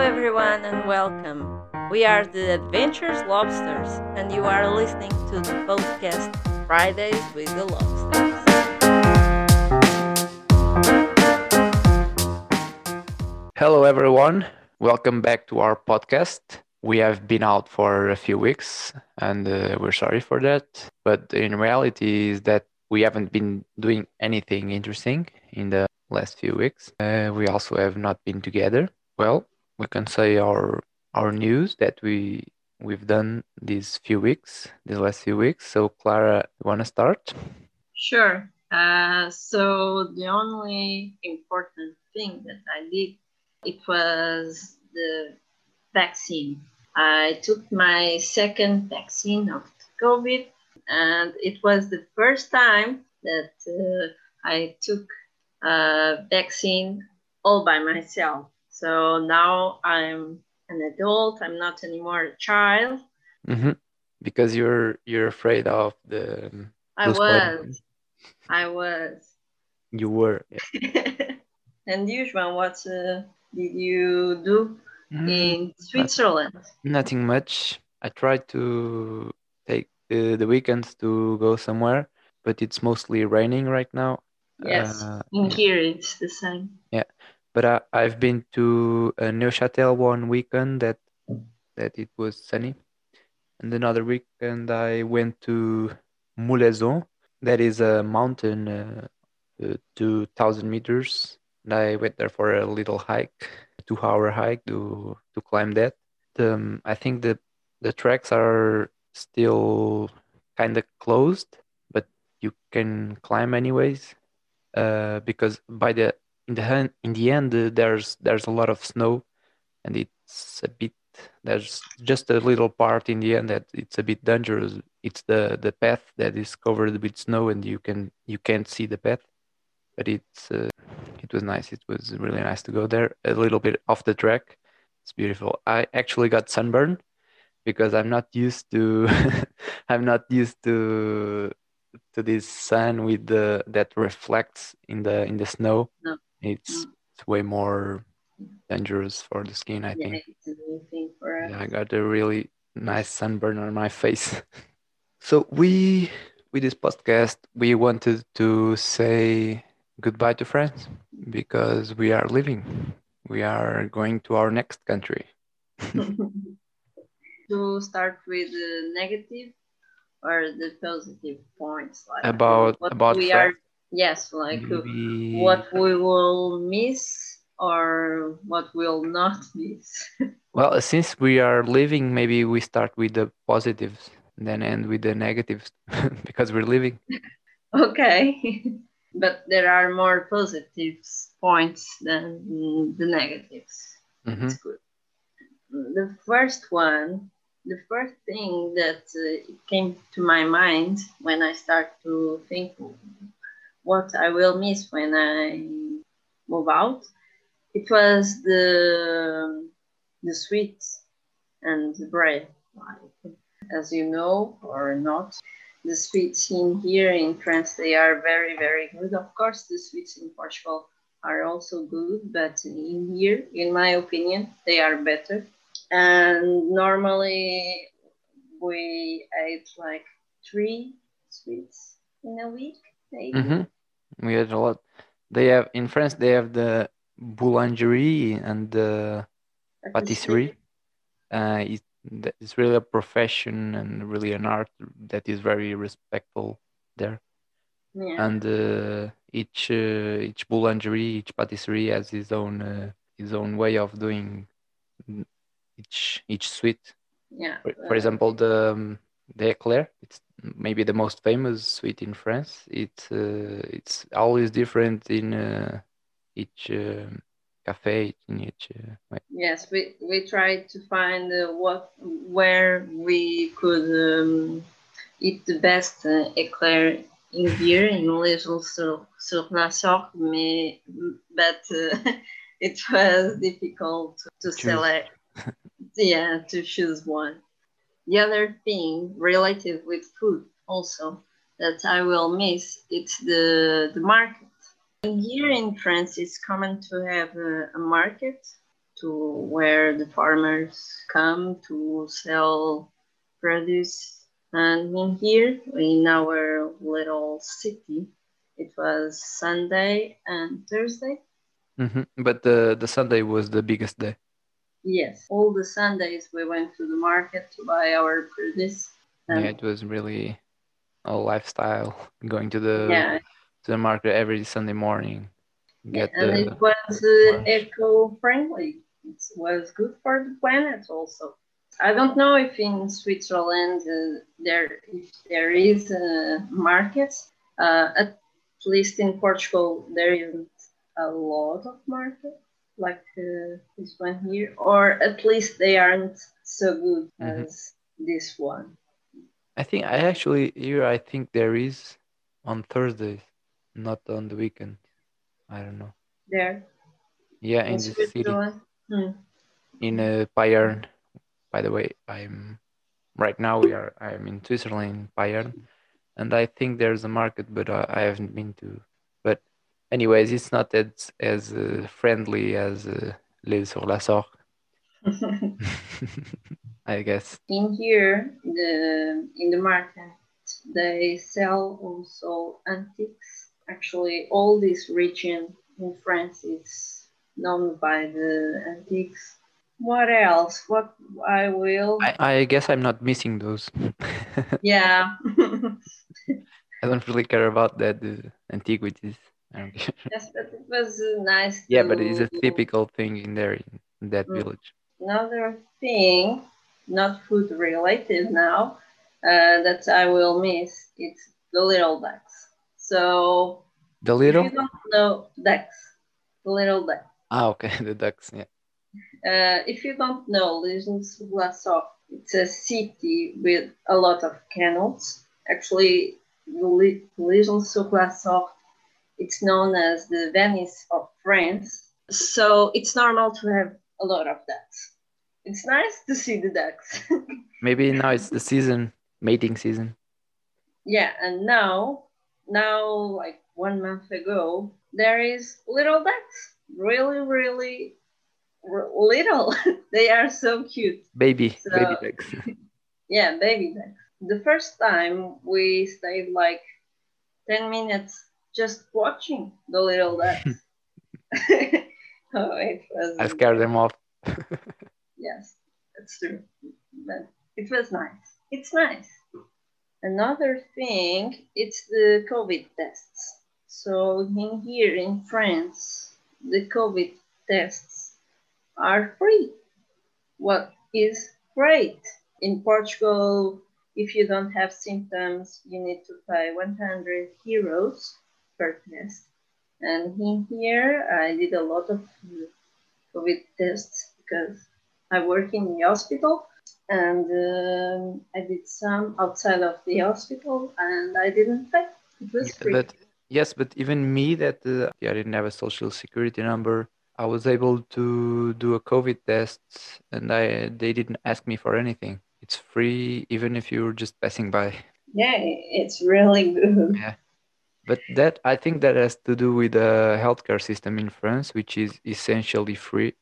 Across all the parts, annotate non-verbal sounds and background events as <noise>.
everyone, and welcome. We are the Adventures Lobsters, and you are listening to the podcast Fridays with the Lobsters. Hello, everyone. Welcome back to our podcast. We have been out for a few weeks and uh, we're sorry for that. But in reality, is that we haven't been doing anything interesting in the last few weeks. Uh, we also have not been together. Well, we can say our our news that we we've done these few weeks, these last few weeks. So, Clara, you want to start? Sure. Uh, so the only important thing that I did it was the vaccine. I took my second vaccine of COVID, and it was the first time that uh, I took a vaccine all by myself. So now I'm an adult. I'm not anymore a child. Mm-hmm. Because you're you're afraid of the. I was. I was. You were. Yeah. <laughs> and usual, what uh, did you do mm, in Switzerland? Nothing much. I tried to take the, the weekends to go somewhere, but it's mostly raining right now. Yes, uh, in here it's the same. Yeah, but I, I've been to uh, Neuchâtel one weekend that that it was sunny, and another weekend I went to Moléson. That is a mountain, uh, uh, two thousand meters and I went there for a little hike, two hour hike to to climb that. Um, I think the the tracks are still kind of closed, but you can climb anyways. Uh, because by the in the in the end uh, there's there's a lot of snow, and it's a bit there's just a little part in the end that it's a bit dangerous. It's the the path that is covered with snow, and you can you can't see the path, but it's uh, it was nice. It was really nice to go there. A little bit off the track. It's beautiful. I actually got sunburn because I'm not used to <laughs> I'm not used to to this sun with the that reflects in the in the snow. No. It's, it's way more dangerous for the skin, I yeah, think. It's thing for us. Yeah, I got a really nice sunburn on my face. <laughs> so we with this podcast we wanted to say goodbye to France because we are leaving. We are going to our next country. <laughs> to start with the negative or the positive points like about about we France? are yes like Maybe... what we will miss or what we'll not miss <laughs> well since we are leaving maybe we start with the positives then end with the negatives <laughs> because we're leaving okay <laughs> but there are more positive points than the negatives. Mm-hmm. It's good. The first one, the first thing that uh, came to my mind when I start to think what I will miss when I move out, it was the the sweets and the bread. As you know or not, the sweets in here in France they are very very good. Of course, the sweets in Portugal are also good, but in here, in my opinion, they are better. And normally we ate like three sweets in a week, maybe. Mm-hmm. We had a lot. They have in France. They have the boulangerie and the patisserie. Uh, it, it's really a profession and really an art that is very respectful there. Yeah. And uh, each uh, each boulangerie, each patisserie has his own uh, his own way of doing each each sweet. Yeah. For, for example, the um, the eclair. It's maybe the most famous sweet in France. It's uh, it's always different in uh, each um, cafe in each uh. Yes, we we tried to find uh, what where we could um, eat the best uh, eclair in here in Lisle sur, sur la Sorgue, mais, but uh, <laughs> it was difficult to Choose. select. <laughs> yeah, to choose one. The other thing related with food also that I will miss it's the the market. Here in France, it's common to have a, a market to where the farmers come to sell produce. And in here, in our little city, it was Sunday and Thursday. hmm But the the Sunday was the biggest day. Yes, all the Sundays we went to the market to buy our produce. And Yeah, it was really a lifestyle going to the yeah, to the market every Sunday morning. Get and the it was uh, eco-friendly. It was good for the planet also. I don't know if in Switzerland uh, there if there is a market. Uh, at least in Portugal, there isn't a lot of market like uh, this one here, or at least they aren't so good Mhm. as this one. I think I actually here I think there is on Thursdays, not on the weekend. I don't know. There Yeah, in in the city Hmm. in uh, Payerne. By the way, I'm right now we are I'm in Switzerland in Payerne, and I think there's a market, but I, I haven't been to. Anyways, it's not as as uh, friendly as uh, Les sur la Sorgue, <laughs> I guess. in here the in the market they sell also antiques actually all this region in france is known by the antiques what else what i will I, I guess I'm not missing those. <laughs> yeah <laughs> I don't really care about that uh, antiquities. I don't care. yes but it was nice Yeah, but it's a typical thing in there in, that Mm. village. another thing not food related now uh, that i will miss it's the little ducks so The If little you don't know ducks, the little duck. ah okay <laughs> the ducks yeah Uh, if you don't know L'Isle-sur-la-Sorgue, it's a city with a lot of canals. Actually, Li- L'Isle-sur-la-Sorgue, it's known as the Venice of France. So it's normal to have a lot of ducks. It's nice to see the ducks. <laughs> maybe now it's the season mating season. yeah, and now, now like one month ago, there is little ducks. Really, really little. <laughs> they are so cute. Baby So- baby ducks. <laughs> Yeah, baby ducks. The first time we stayed like 10 minutes just watching the little <laughs> ducks. <laughs> oh, it was. I scared them off. <laughs> Yes, that's true. But it was nice. It's nice. Another thing, it's the COVID tests. So in here in France, the COVID tests are free. What is great. In Portugal, if you don't have symptoms, you need to pay 100 euros per. And in here, I did a lot of COVID tests because I work in the hospital and um, I did some outside of the hospital and I didn't pay. It was free. But yes, but even me that uh, I didn't have a social security number, I was able to do a COVID test and I they didn't ask me for anything. It's free even if you're just passing by. yeah, it's really good. But that I think that has to do with the healthcare system in France, which is essentially free.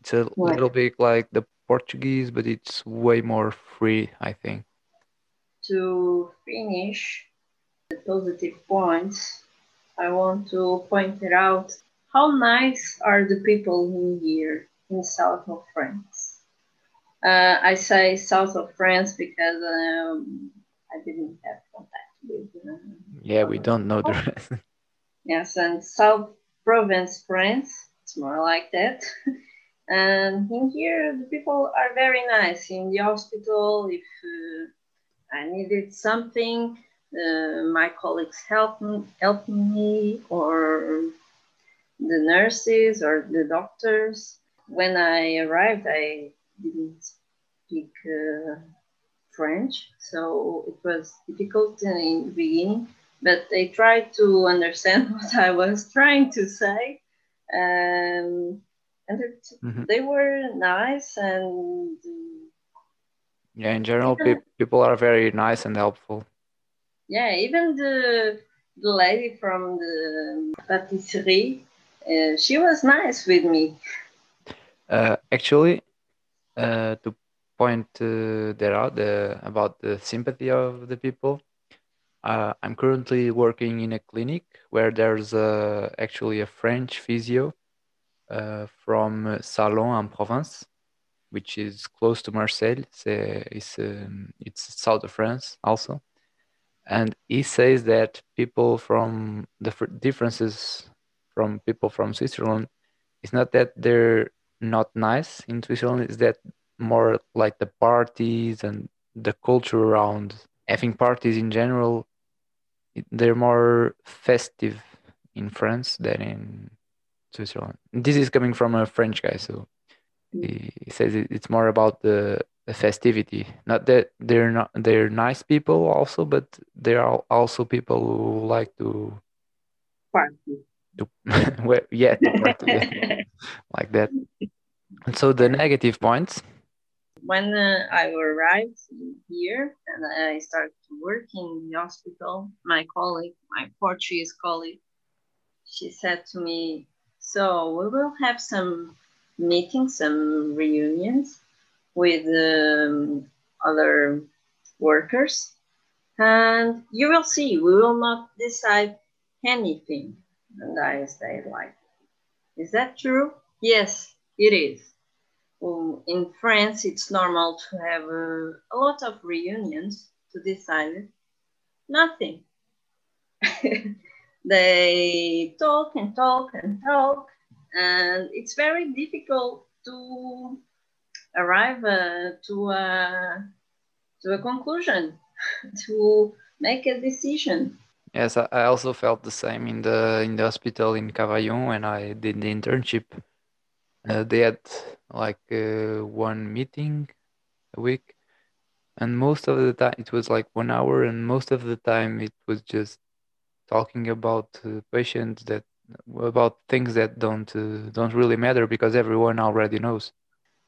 It's a Right. little bit like the Portuguese, but it's way more free, I think. To finish the positive points, I want to point it out how nice are the people in here in south of France. Uh, I say south of France because um, I didn't have Yeah, we don't know the rest. <laughs> Yes, and South Province, France. It's more like that. <laughs> and in here, the people are very nice. In the hospital, if uh, I needed something, uh, my colleagues helped me, helped me, or the nurses or the doctors. When I arrived, I didn't speak uh, French, so it was difficult in the beginning but they tried to understand <laughs> what I was trying to say. Um, and it, Mhm. they were nice and Yeah, in general, pe- people are very nice and helpful. yeah, even the, the lady from the patisserie, uh, she was nice with me. Uh, actually, uh, to point uh, that out the, about the sympathy of the people, uh, I'm currently working in a clinic where there's uh, actually a French physio uh, from Salon en Provence, which is close to Marseille. It's, it's, um, it's south of France also. And he says that people from the differences from people from Switzerland, it's not that they're not nice in Switzerland, it's that more like the parties and the culture around having parties in general they're more festive in France than in Switzerland. This is coming from a French guy, so he, says it's more about the, the, festivity. Not that they're not they're nice people also, but there are also people who like to party. To, <laughs> well, yeah, to party, yeah, <laughs> like that. And so the negative points when uh, I arrived here and I started to work in the hospital, my colleague, my Portuguese colleague, she said to me, So we will have some meetings, some reunions with um, other workers, and you will see, we will not decide anything. And I said, like, is that true? Yes, it is in France, it's normal to have uh, a lot of reunions to decide nothing. <laughs> they talk and talk and talk, and it's very difficult to arrive uh, to a to a conclusion, <laughs> to make a decision. Yes, I also felt the same in the in the hospital in Cavaillon when I did the internship. Uh, they had like uh, one meeting a week and most of the time it was like one hour and most of the time it was just talking about uh, patients that about things that don't uh, don't really matter because everyone already knows.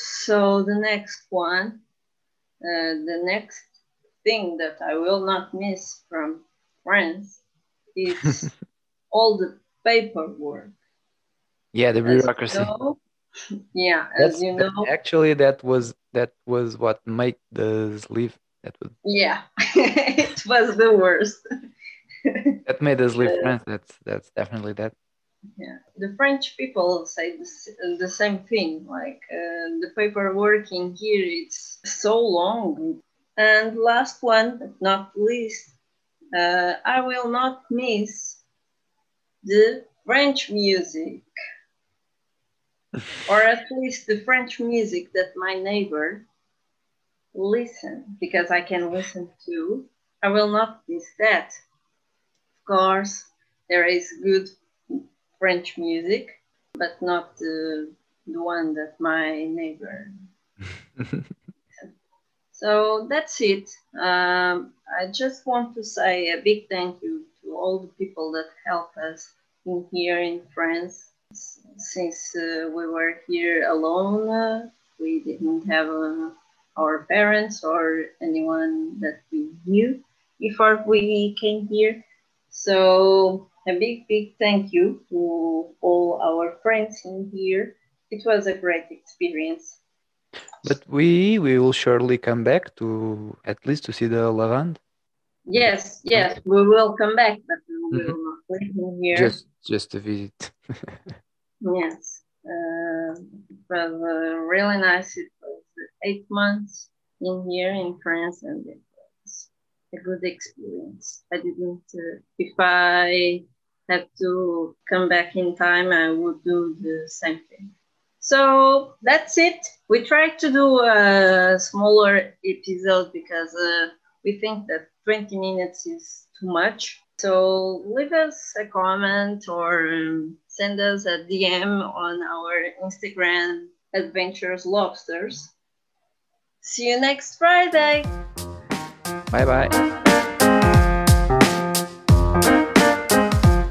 So the next one uh, the next thing that i will not miss from france is <laughs> all the paperwork. Yeah the bureaucracy yeah as you know actually that was that was what made the sleeve that was yeah <laughs> it was the worst. <laughs> That made us leave uh, france that's that's definitely that. Yeah the french people say the, the same thing like uh, the paperwork in here it's so long. And last one but not least uh, i will not miss the french music or at least the French music that my neighbor listen because I can listen to. I will not miss that. Of course, there is good French music, but not the, the one that my neighbor. <laughs> so that's it. Um, I just want to say a big thank you to all the people that help us in here in France since uh, we were here alone, uh, we didn't have uh, our parents or anyone that we knew before we came here. So a big, big thank you to all our friends in here. It was a great experience. But we we will surely come back to at least to see the lavand. Yes, yes, we will come back, but we will mm-hmm. not live here. Just just to visit. <laughs> Yes, uh, uh, really nice. It was eight months in here in France, and it was a good experience. I didn't. Uh, if I had to come back in time, I would do the same thing. So that's it. We tried to do a smaller episode because uh, we think that 20 minutes is too much. So leave us a comment or um, send us a DM on our Instagram, Adventures Lobsters. See you next Friday. Bye bye.